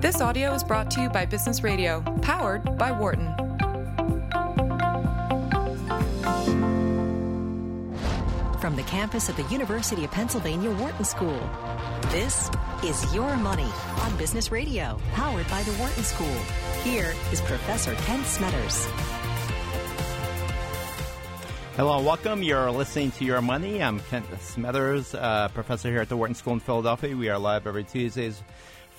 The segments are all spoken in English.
This audio is brought to you by Business Radio, powered by Wharton. From the campus of the University of Pennsylvania Wharton School, this is Your Money on Business Radio, powered by the Wharton School. Here is Professor Kent Smetters. Hello and welcome. You're listening to Your Money. I'm Kent Smetters, uh, professor here at the Wharton School in Philadelphia. We are live every Tuesdays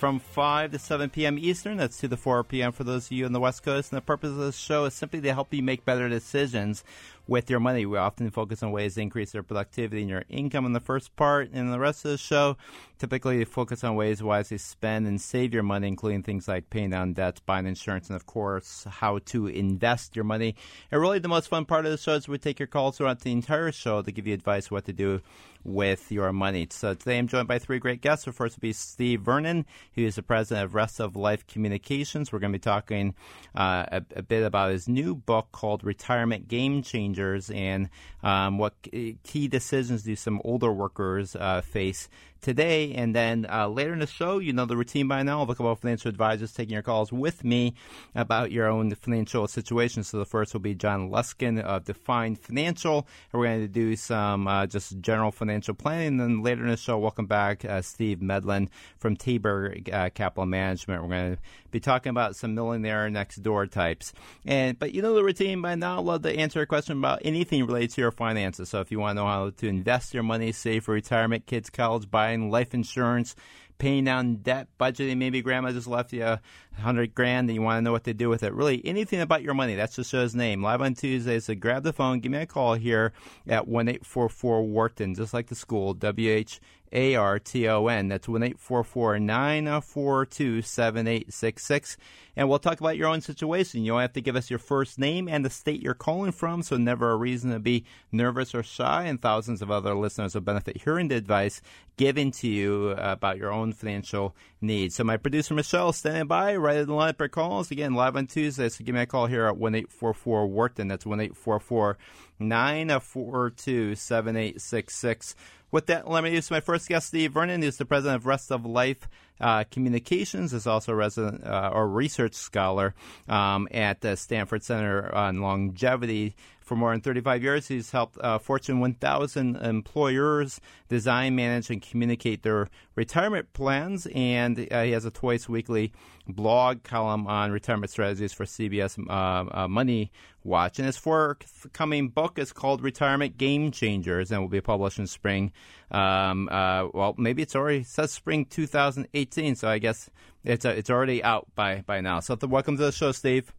from 5 to 7 p.m. Eastern. That's 2 to 4 p.m. for those of you on the West Coast. And the purpose of this show is simply to help you make better decisions with your money. We often focus on ways to increase your productivity and your income in the first part. And in the rest of the show, typically focus on ways wisely spend and save your money, including things like paying down debts, buying insurance, and of course, how to invest your money. And really, the most fun part of the show is we take your calls throughout the entire show to give you advice what to do with your money. So today I'm joined by three great guests. The first will be Steve Vernon, who is the president of Rest of Life Communications. We're going to be talking uh, a, a, bit about his new book called Retirement Game Changers and um, what key decisions do some older workers uh, face today. And then uh, later in the show, you know the routine by now. I'll look about financial advisors taking your calls with me about your own financial situation. So the first will be John Luskin of Defined Financial. And we're going to do some uh, just general financial planning. And then later in the show, welcome back uh, Steve Medlin from Tabor uh, Capital Management. We're going to be talking about some millionaire next door types. And but you know the routine by now. I'd love to answer a question about anything related to your finances. So if you want to know how to invest your money, save for retirement, kids' college, buying life insurance, paying down debt, budgeting. Maybe grandma just left you a hundred grand and you want to know what to do with it. Really, anything about your money. That's the show's name. Live on Tuesdays. So grab the phone, give me a call here at one eight four four Wharton, just like the school. W H a R T O N. That's 1 844 942 uh, 7866. And we'll talk about your own situation. You don't have to give us your first name and the state you're calling from, so never a reason to be nervous or shy. And thousands of other listeners will benefit hearing the advice given to you uh, about your own financial needs. So, my producer Michelle standing by, right in the line for calls. Again, live on Tuesday. So, give me a call here at 1 844 Wharton. That's 1 844 942 uh, 7866. With that, let me introduce my first guest, Steve Vernon. He's the president of Rest of Life uh, Communications. Is also a resident uh, or research scholar um, at the Stanford Center on Longevity. For more than 35 years, he's helped uh, Fortune 1000 employers design, manage, and communicate their retirement plans. And uh, he has a twice weekly blog column on retirement strategies for CBS uh, uh, Money Watch. And his forthcoming book is called Retirement Game Changers and will be published in spring. Um, uh, well, maybe it's already it says spring 2018, so I guess it's uh, it's already out by by now. So, welcome to the show, Steve.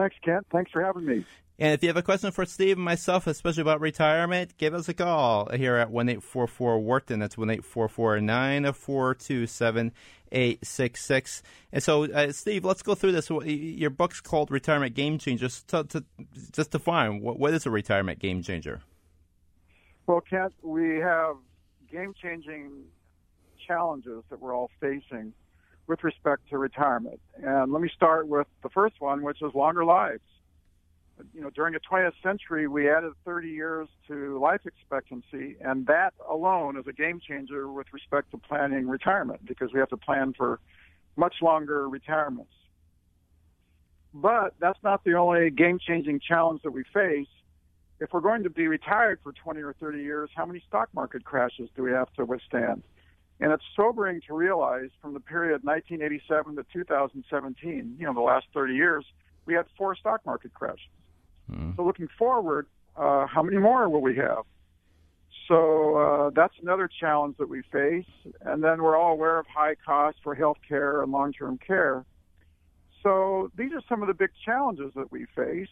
Thanks, Kent. Thanks for having me. And if you have a question for Steve and myself, especially about retirement, give us a call here at 1 844 Wharton. That's 1 844 942 7866. And so, uh, Steve, let's go through this. Your book's called Retirement Game Changers. To, to, just define what, what is a retirement game changer? Well, Kent, we have game changing challenges that we're all facing with respect to retirement. And let me start with the first one, which is longer lives you know, during the 20th century, we added 30 years to life expectancy, and that alone is a game changer with respect to planning retirement because we have to plan for much longer retirements. But that's not the only game changing challenge that we face. If we're going to be retired for 20 or 30 years, how many stock market crashes do we have to withstand? And it's sobering to realize from the period 1987 to 2017, you know, the last 30 years, we had four stock market crashes. Mm. So looking forward, uh, how many more will we have? So uh, that's another challenge that we face. And then we're all aware of high costs for health care and long-term care. So these are some of the big challenges that we face.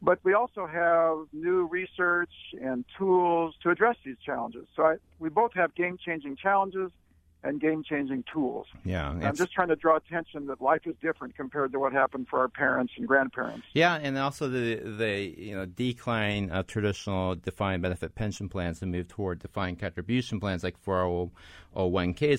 But we also have new research and tools to address these challenges. So I, we both have game-changing challenges and game changing tools. Yeah. I'm just trying to draw attention that life is different compared to what happened for our parents and grandparents. Yeah, and also the the you know decline of traditional defined benefit pension plans and move toward defined contribution plans like 401ks,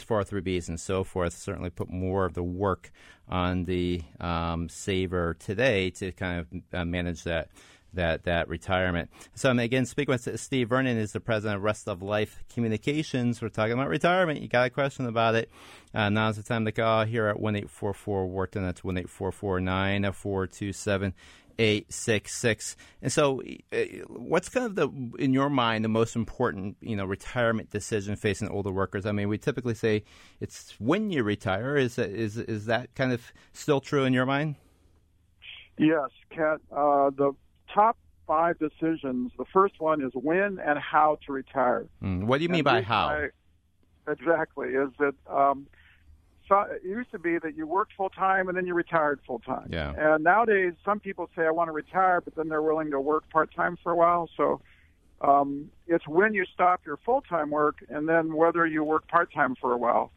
403bs, and so forth certainly put more of the work on the um, saver today to kind of uh, manage that that that retirement. So I'm again speaking with Steve Vernon, is the president of Rest of Life Communications. We're talking about retirement. You got a question about it? Uh, now's the time to call here at one eight four four Wharton. That's one eight four four nine four two seven. 866. And so, uh, what's kind of the, in your mind, the most important, you know, retirement decision facing older workers? I mean, we typically say it's when you retire. Is is is that kind of still true in your mind? Yes, Kent. Uh, the top five decisions. The first one is when and how to retire. Mm, what do you mean and by how? I, exactly. Is that um, so it used to be that you worked full time and then you retired full time. Yeah. And nowadays, some people say I want to retire, but then they're willing to work part time for a while. So um, it's when you stop your full time work and then whether you work part time for a while.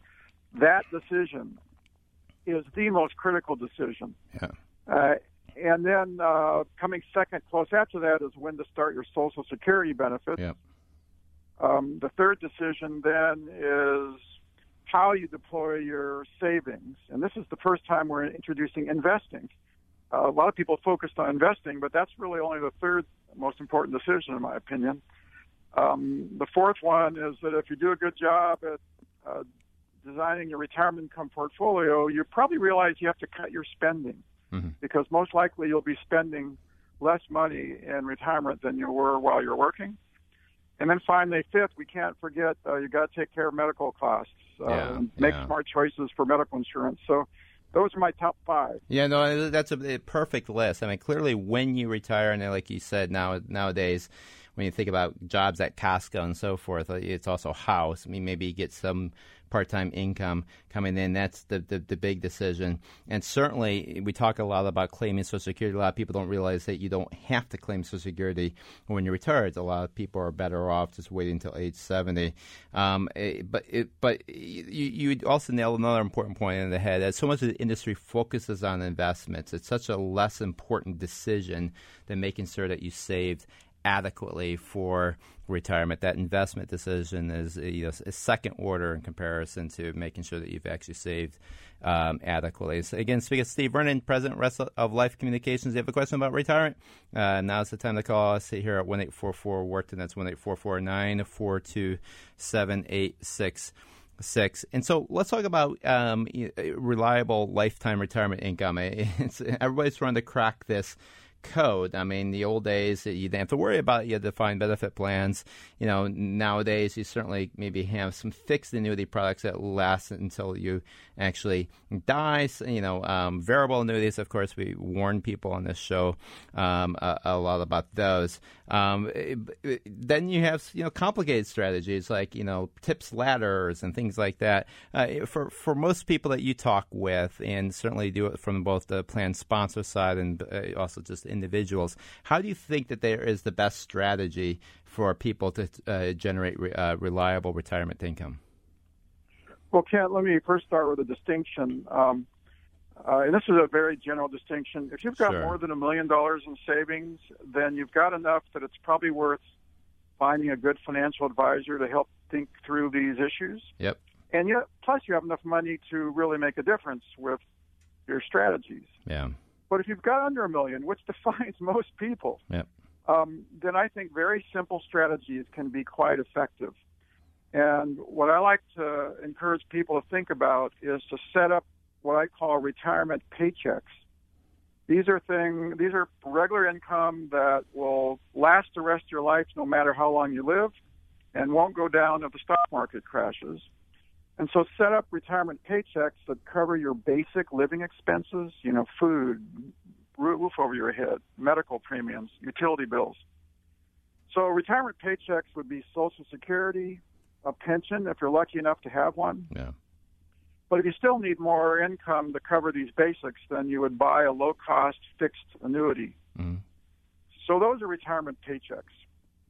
That decision is the most critical decision. Yeah. Uh, and then uh, coming second, close after that, is when to start your Social Security benefits. Yep. Um, the third decision then is how you deploy your savings. And this is the first time we're introducing investing. Uh, a lot of people focused on investing, but that's really only the third most important decision, in my opinion. Um, the fourth one is that if you do a good job at uh, designing your retirement income portfolio, you probably realize you have to cut your spending mm-hmm. because most likely you'll be spending less money in retirement than you were while you're working. And then finally, fifth, we can't forget uh, you got to take care of medical costs. Uh, yeah, make yeah. smart choices for medical insurance. So those are my top five. Yeah, no, that's a, a perfect list. I mean, clearly, when you retire, and like you said, now nowadays, when you think about jobs at Costco and so forth, it's also house. I mean, maybe you get some part-time income coming in. That's the, the, the big decision. And certainly, we talk a lot about claiming Social Security. A lot of people don't realize that you don't have to claim Social Security when you're retired. A lot of people are better off just waiting until age 70. Um, but it, but you, you also nailed another important point in the head. That so much of the industry focuses on investments. It's such a less important decision than making sure that you saved adequately for retirement. That investment decision is you know, a second order in comparison to making sure that you've actually saved um, adequately. So again, speaking of Steve Vernon, President of Life Communications, you have a question about retirement? Uh, now's the time to call us here at 1844 Wharton. That's 1844 six. And so let's talk about um, reliable lifetime retirement income. It's, everybody's trying to crack this code. I mean, the old days you didn't have to worry about your defined benefit plans. You know, nowadays you certainly maybe have some fixed annuity products that last until you actually die. You know, um, variable annuities, of course, we warn people on this show um, a, a, lot about those. Um, then you have you know complicated strategies like you know tips ladders and things like that. Uh, for for most people that you talk with, and certainly do it from both the plan sponsor side and uh, also just individuals. How do you think that there is the best strategy for people to uh, generate re- uh, reliable retirement income? Well, Kent, let me first start with a distinction. Um, uh, and this is a very general distinction. If you've got sure. more than a million dollars in savings, then you've got enough that it's probably worth finding a good financial advisor to help think through these issues. Yep. And yet, plus you have enough money to really make a difference with your strategies. Yeah. But if you've got under a million, which defines most people, yep. um, then I think very simple strategies can be quite effective. And what I like to encourage people to think about is to set up what I call retirement paychecks. These are things, these are regular income that will last the rest of your life no matter how long you live and won't go down if the stock market crashes. And so set up retirement paychecks that cover your basic living expenses, you know, food, roof over your head, medical premiums, utility bills. So retirement paychecks would be Social Security, a pension if you're lucky enough to have one. Yeah. But if you still need more income to cover these basics, then you would buy a low cost fixed annuity. Mm-hmm. So those are retirement paychecks.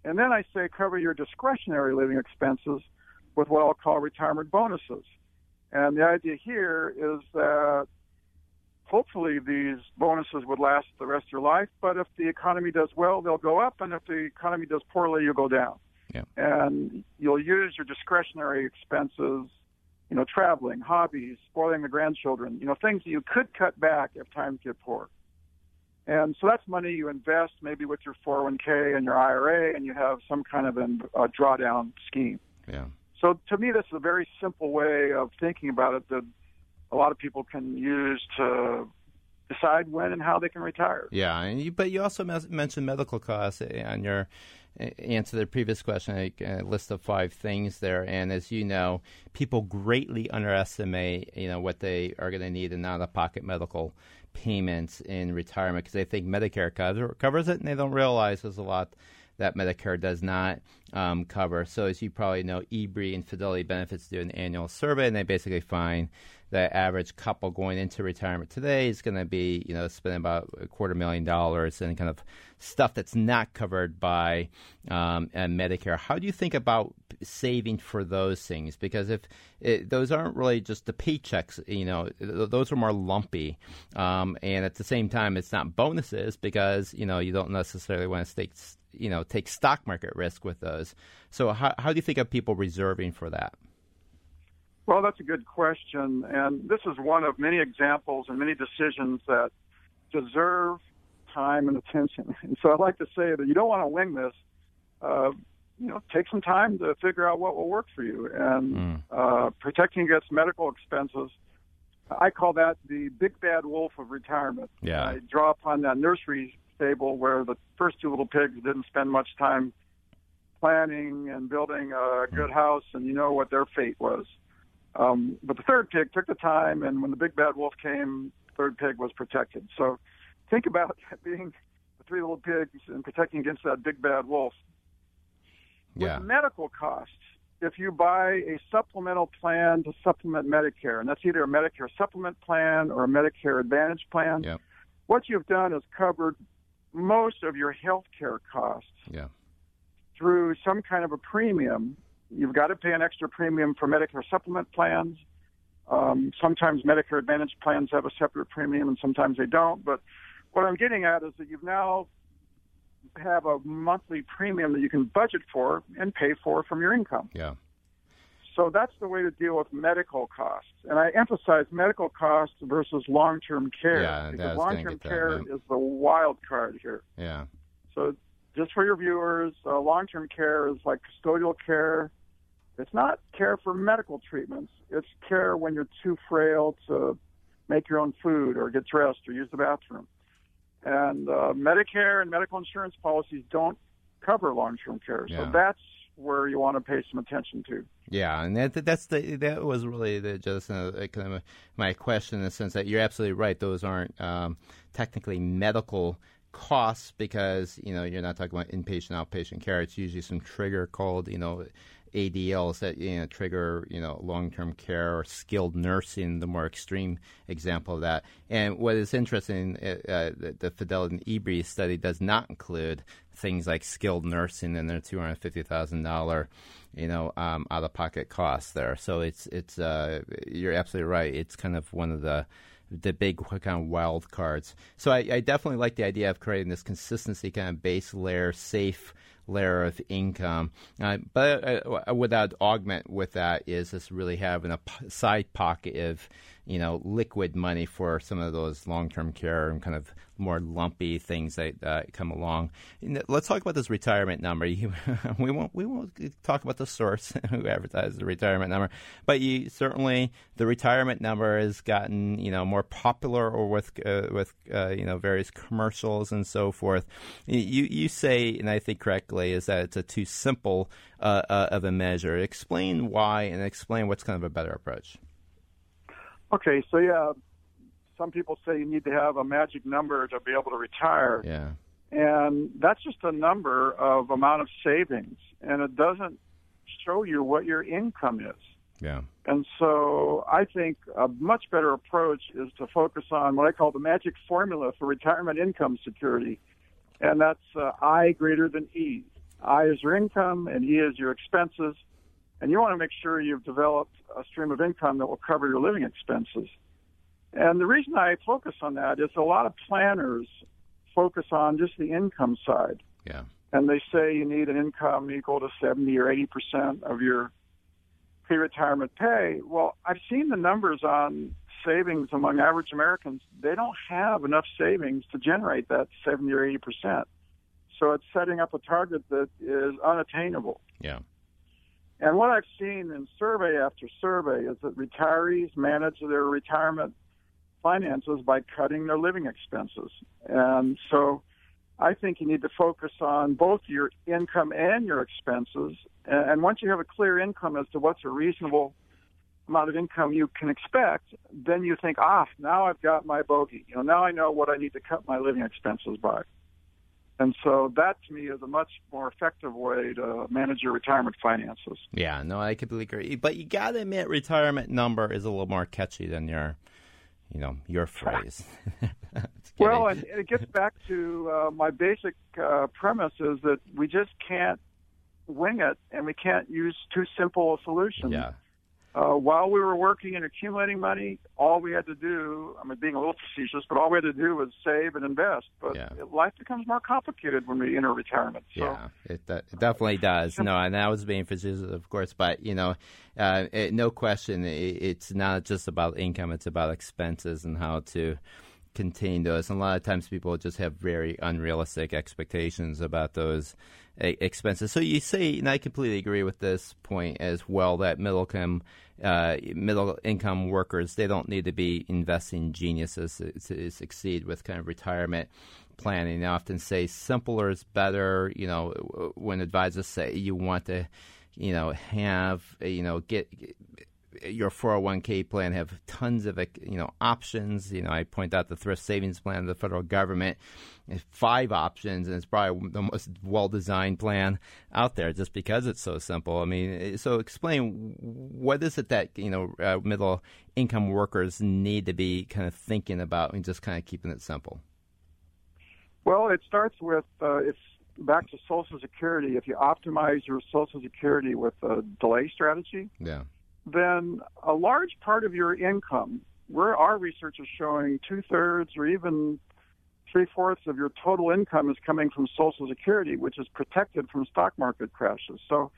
And then I say cover your discretionary living expenses with what I'll call retirement bonuses. And the idea here is that hopefully these bonuses would last the rest of your life, but if the economy does well, they'll go up, and if the economy does poorly, you'll go down. Yeah. And you'll use your discretionary expenses, you know, traveling, hobbies, spoiling the grandchildren, you know, things that you could cut back if times get poor. And so that's money you invest maybe with your 401k and your IRA, and you have some kind of a drawdown scheme. Yeah. So to me, this is a very simple way of thinking about it that a lot of people can use to decide when and how they can retire. Yeah, and you, but you also mentioned medical costs on your answer the previous question, a list of five things there. And as you know, people greatly underestimate, you know, what they are going to need in out-of-pocket medical payments in retirement because they think Medicare covers it, and they don't realize there's a lot that Medicare does not um, cover. So, as you probably know, EBRI and Fidelity Benefits do an annual survey, and they basically find the average couple going into retirement today is going to be, you know, spending about a quarter million dollars and kind of stuff that's not covered by um, Medicare. How do you think about saving for those things? Because if it, those aren't really just the paychecks, you know, those are more lumpy, um, and at the same time, it's not bonuses because you know you don't necessarily want to take you know take stock market risk with those. So how how do you think of people reserving for that? Well, that's a good question. And this is one of many examples and many decisions that deserve time and attention. And so I'd like to say that you don't want to wing this. Uh, you know, take some time to figure out what will work for you. And mm. uh, protecting against medical expenses, I call that the big bad wolf of retirement. Yeah. I draw upon that nursery stable where the first two little pigs didn't spend much time planning and building a good mm. house, and you know what their fate was. Um, but the third pig took the time, and when the big bad wolf came, the third pig was protected. So think about being the three little pigs and protecting against that big bad wolf. Yeah. With medical costs, if you buy a supplemental plan to supplement Medicare, and that's either a Medicare supplement plan or a Medicare Advantage plan, yep. what you've done is covered most of your health care costs yeah. through some kind of a premium You've got to pay an extra premium for Medicare supplement plans. Um, sometimes Medicare Advantage plans have a separate premium, and sometimes they don't. But what I'm getting at is that you've now have a monthly premium that you can budget for and pay for from your income. Yeah. So that's the way to deal with medical costs. And I emphasize medical costs versus long-term care yeah, because long-term care is the wild card here. Yeah. So just for your viewers, uh, long-term care is like custodial care it's not care for medical treatments. It's care when you're too frail to make your own food or get dressed or use the bathroom. And uh, Medicare and medical insurance policies don't cover long-term care, yeah. so that's where you want to pay some attention to. Yeah, and that that's the that was really the, just uh, kind of my question in the sense that you're absolutely right. Those aren't um, technically medical costs because you know you're not talking about inpatient outpatient care. It's usually some trigger called you know ADLs that you know, trigger you know long-term care or skilled nursing, the more extreme example of that. And what is interesting, uh, uh the, the Fidelity and EBRI study does not include things like skilled nursing and their two hundred fifty thousand dollar, you know, um, out-of-pocket costs there. So it's it's uh, you're absolutely right. It's kind of one of the the big kind of wild cards. So I, I definitely like the idea of creating this consistency kind of base layer, safe layer of income. Uh, but uh, what I'd augment with that is just really having a p- side pocket of you know, liquid money for some of those long-term care and kind of more lumpy things that uh, come along. Let's talk about this retirement number. You, we won't we won't talk about the source who advertised the retirement number, but you certainly the retirement number has gotten you know more popular or with uh, with uh, you know various commercials and so forth. You you say, and I think correctly, is that it's a too simple uh, uh, of a measure. Explain why and explain what's kind of a better approach. Okay, so yeah, some people say you need to have a magic number to be able to retire. Yeah. And that's just a number of amount of savings, and it doesn't show you what your income is. Yeah. And so I think a much better approach is to focus on what I call the magic formula for retirement income security. And that's uh, I greater than E. I is your income and E is your expenses. And you want to make sure you've developed a stream of income that will cover your living expenses. And the reason I focus on that is a lot of planners focus on just the income side. Yeah. And they say you need an income equal to 70 or 80% of your pre-retirement pay. Well, I've seen the numbers on savings among average Americans, they don't have enough savings to generate that 70 or 80 percent. So it's setting up a target that is unattainable. Yeah. And what I've seen in survey after survey is that retirees manage their retirement finances by cutting their living expenses. And so I think you need to focus on both your income and your expenses. And once you have a clear income as to what's a reasonable amount of income you can expect, then you think, ah, now I've got my bogey. You know, now I know what I need to cut my living expenses by. And so that to me is a much more effective way to manage your retirement finances. Yeah, no, I completely agree. But you got to admit, retirement number is a little more catchy than your, you know, your phrase. well, and it gets back to uh, my basic uh, premise is that we just can't wing it, and we can't use too simple a solution. Yeah. Uh, while we were working and accumulating money, all we had to do, I mean, being a little facetious, but all we had to do was save and invest. But yeah. life becomes more complicated when we enter retirement. So. Yeah, it, it definitely does. No, and I was being facetious, of course, but, you know, uh, it, no question, it, it's not just about income, it's about expenses and how to contain those. And a lot of times people just have very unrealistic expectations about those expenses. So you say, and I completely agree with this point as well, that middle income uh, middle income workers they don't need to be investing geniuses to, to succeed with kind of retirement planning. I often say simpler is better. You know, when advisors say you want to, you know, have you know get your 401k plan have tons of you know options. You know, I point out the thrift savings plan of the federal government has five options, and it's probably the most well designed plan out there, just because it's so simple. I mean, so explain what is it that you know uh, middle income workers need to be kind of thinking about, and just kind of keeping it simple. Well, it starts with uh, it's back to Social Security. If you optimize your Social Security with a delay strategy, yeah then a large part of your income, where our research is showing two thirds or even three fourths of your total income is coming from Social Security, which is protected from stock market crashes. So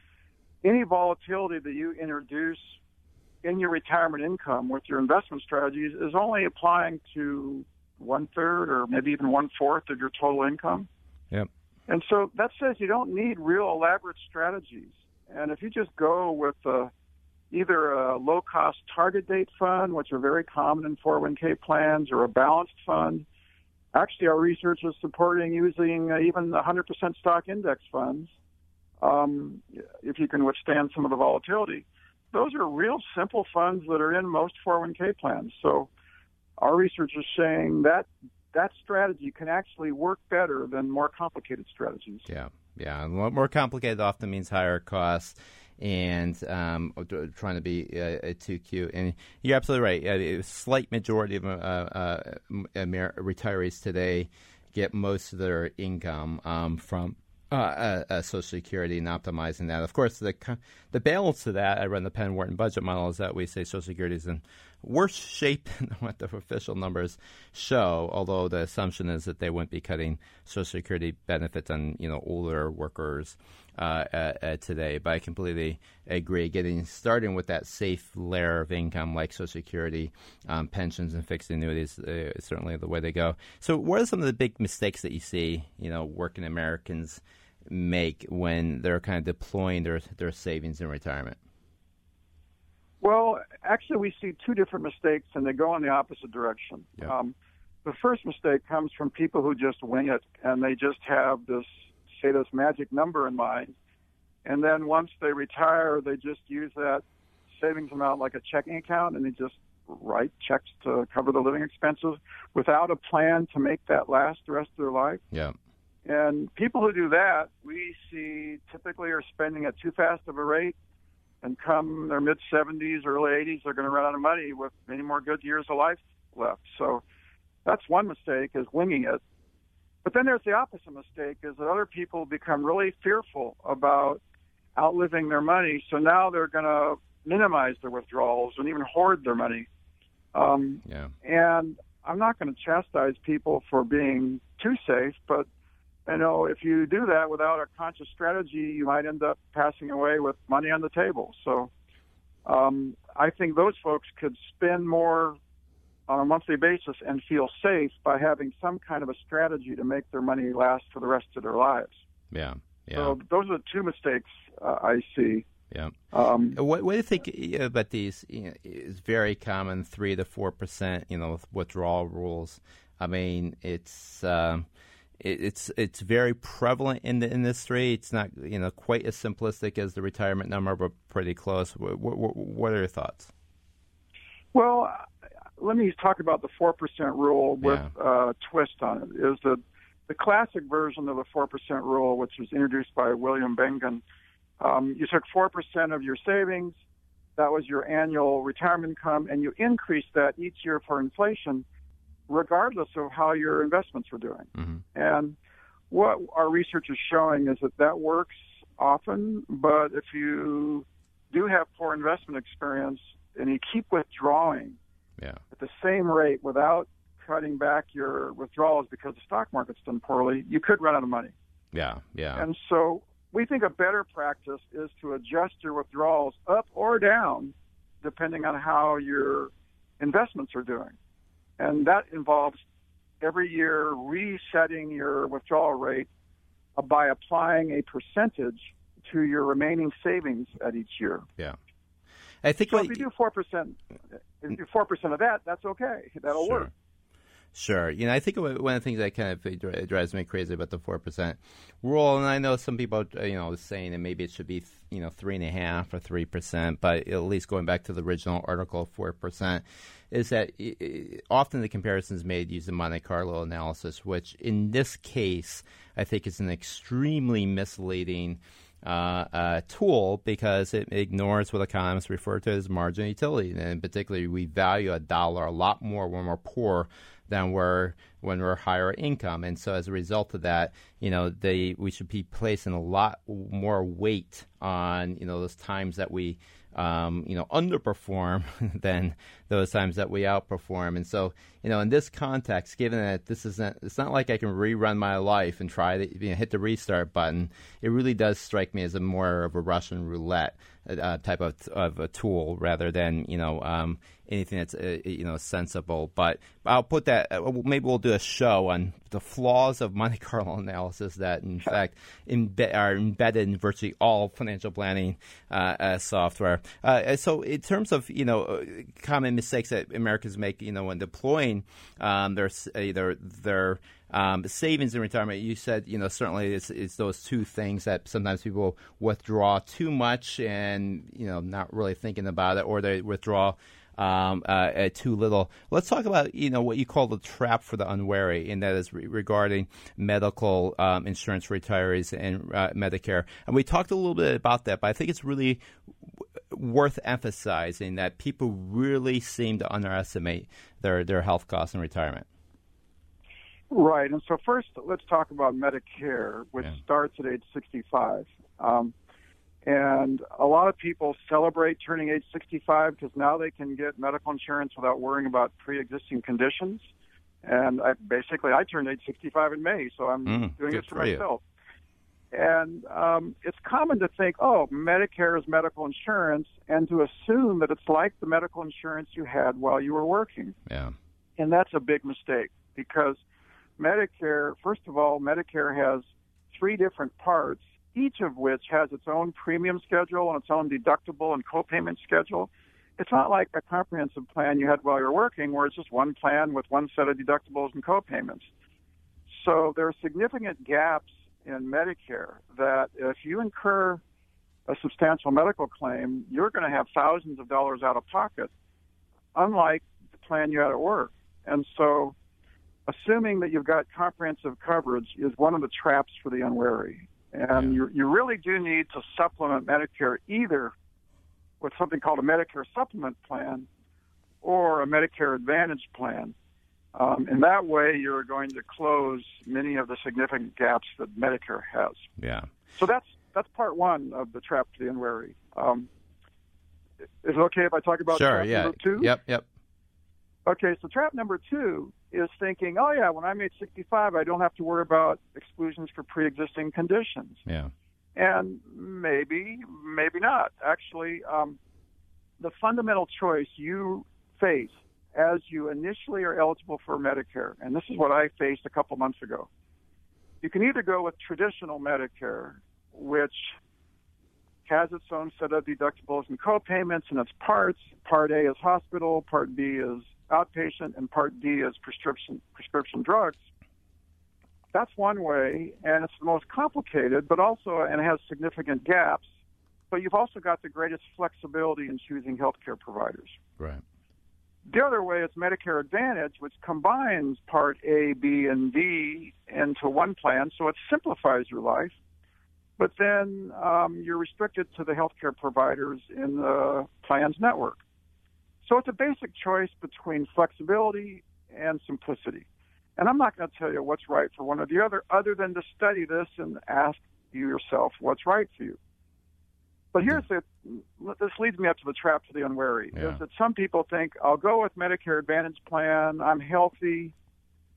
any volatility that you introduce in your retirement income with your investment strategies is only applying to one third or maybe even one fourth of your total income. Yep. And so that says you don't need real elaborate strategies. And if you just go with the either a low cost target date fund, which are very common in 401k plans, or a balanced fund. Actually, our research is supporting using uh, even 100% stock index funds um, if you can withstand some of the volatility. Those are real simple funds that are in most 401k plans. So our research is saying that that strategy can actually work better than more complicated strategies. Yeah, yeah. And more complicated often means higher costs and um, trying to be uh, too cute. And you're absolutely right. A slight majority of uh, uh, retirees today get most of their income um, from uh, uh, uh, Social Security and optimizing that. Of course, the the balance to that, I run the Penn Wharton budget model, is that we say Social Security is in worse shape than what the official numbers show. Although the assumption is that they wouldn't be cutting Social Security benefits on you know older workers uh, uh, uh, today. But I completely agree. Getting starting with that safe layer of income like Social Security, um, pensions, and fixed annuities uh, is certainly the way to go. So, what are some of the big mistakes that you see, you know, working Americans make when they're kind of deploying their their savings in retirement? Well, actually, we see two different mistakes, and they go in the opposite direction. Yep. Um, the first mistake comes from people who just wing it, and they just have this say this magic number in mind, and then once they retire, they just use that savings amount like a checking account, and they just write checks to cover the living expenses without a plan to make that last the rest of their life. Yeah. And people who do that, we see typically are spending at too fast of a rate. And come their mid 70s, early 80s, they're going to run out of money with many more good years of life left. So that's one mistake is winging it. But then there's the opposite mistake is that other people become really fearful about outliving their money. So now they're going to minimize their withdrawals and even hoard their money. Um, yeah. And I'm not going to chastise people for being too safe, but you know, if you do that without a conscious strategy, you might end up passing away with money on the table. So um, I think those folks could spend more on a monthly basis and feel safe by having some kind of a strategy to make their money last for the rest of their lives. Yeah. Yeah. So those are the two mistakes uh, I see. Yeah. Um, what, what do you think about these? You know, is very common three to four percent. You know, withdrawal rules. I mean, it's um, it, it's it's very prevalent in the industry. It's not you know quite as simplistic as the retirement number, but pretty close. What, what, what are your thoughts? Well, let me talk about the four percent rule with yeah. a twist on it. Is the the classic version of the four percent rule, which was introduced by William Bengen. Um, you took four percent of your savings, that was your annual retirement income, and you increased that each year for inflation, regardless of how your investments were doing. Mm-hmm. And what our research is showing is that that works often, but if you do have poor investment experience and you keep withdrawing yeah. at the same rate without cutting back your withdrawals because the stock market's done poorly, you could run out of money. Yeah, yeah. And so we think a better practice is to adjust your withdrawals up or down depending on how your investments are doing. And that involves every year resetting your withdrawal rate by applying a percentage to your remaining savings at each year. Yeah. I think so if you do four percent, if you do four percent of that, that's okay. That'll sure. work. Sure. You know, I think one of the things that kind of drives me crazy about the four percent rule, and I know some people, uh, you know, saying that maybe it should be, you know, three and a half or three percent, but at least going back to the original article, four percent, is that often the comparison is made using Monte Carlo analysis, which in this case I think is an extremely misleading uh, tool because it ignores what economists refer to as marginal utility. And particularly, we value a dollar a lot more when we're poor than we're when we're higher income. And so, as a result of that, you know, they we should be placing a lot more weight on you know those times that we um, you know, underperform than those times that we outperform. And so, you know, in this context, given that this isn't, it's not like I can rerun my life and try to you know, hit the restart button. It really does strike me as a more of a Russian roulette uh, type of, of a tool rather than you know um, anything that's uh, you know sensible. But I'll put that. Uh, maybe we'll do a show on the flaws of Monte Carlo analysis that, in fact, imbe- are embedded in virtually all financial planning uh, uh software. Uh, so, in terms of you know common mistakes that Americans make, you know, when deploying um, their their their um, savings and retirement, you said, you know, certainly it's, it's those two things that sometimes people withdraw too much and, you know, not really thinking about it, or they withdraw um, uh, too little. Let's talk about you know what you call the trap for the unwary, and that is re- regarding medical um, insurance for retirees and uh, Medicare. And we talked a little bit about that, but I think it's really w- worth emphasizing that people really seem to underestimate their their health costs in retirement. Right. And so first, let's talk about Medicare, which yeah. starts at age 65. Um, and a lot of people celebrate turning age 65 because now they can get medical insurance without worrying about pre-existing conditions. And I, basically, I turned age 65 in May, so I'm mm, doing this for, for myself. And um, it's common to think, oh, Medicare is medical insurance, and to assume that it's like the medical insurance you had while you were working. Yeah. And that's a big mistake because – Medicare, first of all, Medicare has three different parts, each of which has its own premium schedule and its own deductible and copayment schedule. It's not like a comprehensive plan you had while you're working where it's just one plan with one set of deductibles and copayments. So there are significant gaps in Medicare that if you incur a substantial medical claim, you're going to have thousands of dollars out of pocket, unlike the plan you had at work. And so assuming that you've got comprehensive coverage is one of the traps for the unwary. And yeah. you, you really do need to supplement Medicare either with something called a Medicare supplement plan or a Medicare Advantage plan. Um, and that way, you're going to close many of the significant gaps that Medicare has. Yeah. So that's that's part one of the trap to the unwary. Um, is it okay if I talk about sure, trap yeah. number two? Yep, yep. Okay, so trap number two is thinking, oh yeah, when I'm age 65, I don't have to worry about exclusions for pre-existing conditions. Yeah. And maybe, maybe not. Actually, um, the fundamental choice you face as you initially are eligible for Medicare, and this is what I faced a couple months ago. You can either go with traditional Medicare, which has its own set of deductibles and co-payments and its parts. Part A is hospital, Part B is outpatient, and Part D is prescription prescription drugs. That's one way, and it's the most complicated, but also and it has significant gaps. But you've also got the greatest flexibility in choosing healthcare providers. Right. The other way is Medicare Advantage, which combines Part A, B, and D into one plan, so it simplifies your life but then um, you're restricted to the healthcare providers in the plan's network. So it's a basic choice between flexibility and simplicity. And I'm not going to tell you what's right for one or the other, other than to study this and ask you yourself what's right for you. But hmm. here's the this leads me up to the trap to the unwary. Yeah. Is that some people think I'll go with Medicare Advantage plan. I'm healthy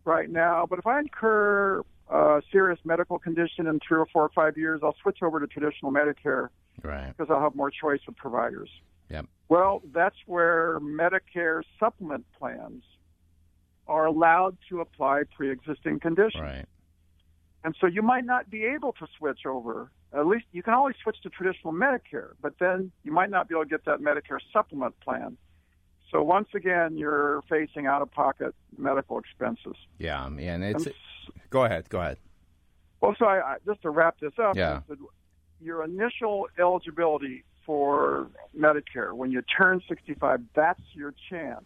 right now, but if I incur a serious medical condition in three or four or five years, I'll switch over to traditional Medicare right. because I'll have more choice with providers. Yep. Well, that's where Medicare supplement plans are allowed to apply pre-existing conditions. Right. And so you might not be able to switch over. At least you can always switch to traditional Medicare, but then you might not be able to get that Medicare supplement plan. So once again, you're facing out-of-pocket medical expenses. Yeah, and it's. And, go ahead. Go ahead. Well, so I, I, just to wrap this up, yeah. your initial eligibility for Medicare when you turn 65, that's your chance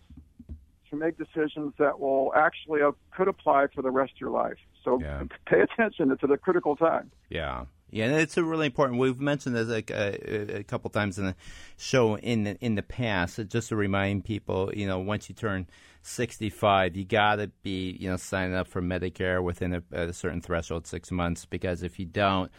to make decisions that will actually uh, could apply for the rest of your life. So yeah. pay attention; it's at a critical time. Yeah. Yeah, and it's a really important. We've mentioned this like a, a couple times in the show in the, in the past. Just to remind people, you know, once you turn 65, you got to be, you know, signing up for Medicare within a, a, certain threshold, six months. Because if you don't,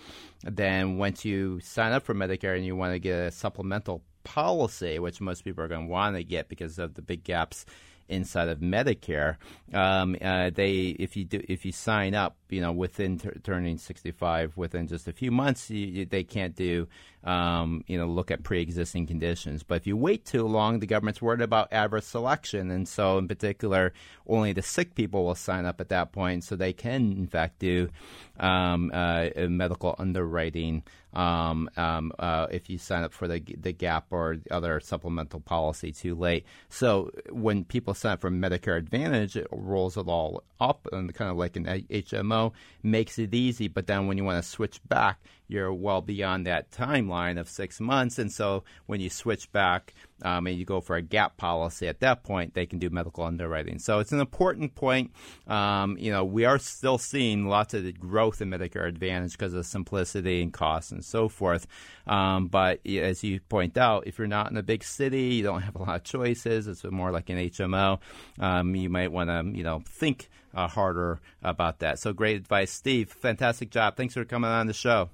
then once you sign up for Medicare and you want to get a supplemental policy, which most people are going to want to get because of the big gaps inside of Medicare, um, uh, they if you do if you sign up, you know, within t- turning 65, within just a few months, you, you, they can't do um, you know, look at pre-existing conditions. But if you wait too long, the government's worried about adverse selection, and so in particular, only the sick people will sign up at that point, so they can in fact do um, uh, medical underwriting um, um, uh, if you sign up for the the GAP or other supplemental policy too late. So when people sign up for Medicare Advantage, it rolls it all up and kind of like an HMO, makes it easy. But then when you want to switch back, you're well beyond that timeline of six months. And so when you switch back um, and you go for a gap policy, at that point they can do medical underwriting. So it's an important point. Um, you know, we are still seeing lots of growth in Medicare Advantage because of simplicity and cost and so forth. Um, but as you point out, if you're not in a big city, you don't have a lot of choices. It's more like an HMO. Um, you might want to, you know, think uh, harder about that. So great advice, Steve. Fantastic job. Thanks for coming on the show.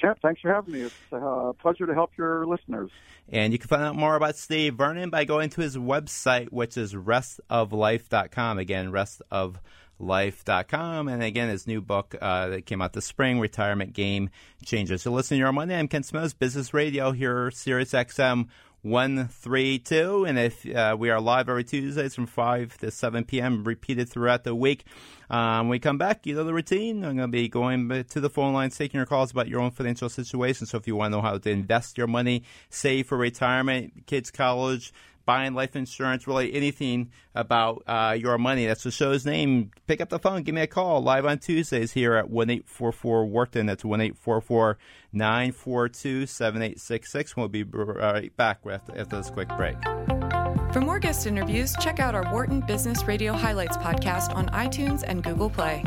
Chip, thanks for having me. It's a pleasure to help your listeners. And you can find out more about Steve Vernon by going to his website, which is restoflife.com. Again, restoflife.com. And again, his new book uh, that came out this spring, Retirement Game Changers. So listen to your Money. I'm Kent Smetters, Business Radio here, Sirius XM 132. And if uh, we are live every Tuesdays from 5 to 7 p.m., repeated throughout the week. Um, when we come back, you know the routine. I'm going to be going to the phone lines, taking your calls about your own financial situation. So if you want to know how to invest your money, save for retirement, kids' college, buying life insurance, really anything about uh, your money. That's the show's name. Pick up the phone, give me a call live on Tuesdays here at 1 844 Wharton. That's 1 844 942 7866. We'll be right back after this quick break. For more guest interviews, check out our Wharton Business Radio Highlights podcast on iTunes and Google Play.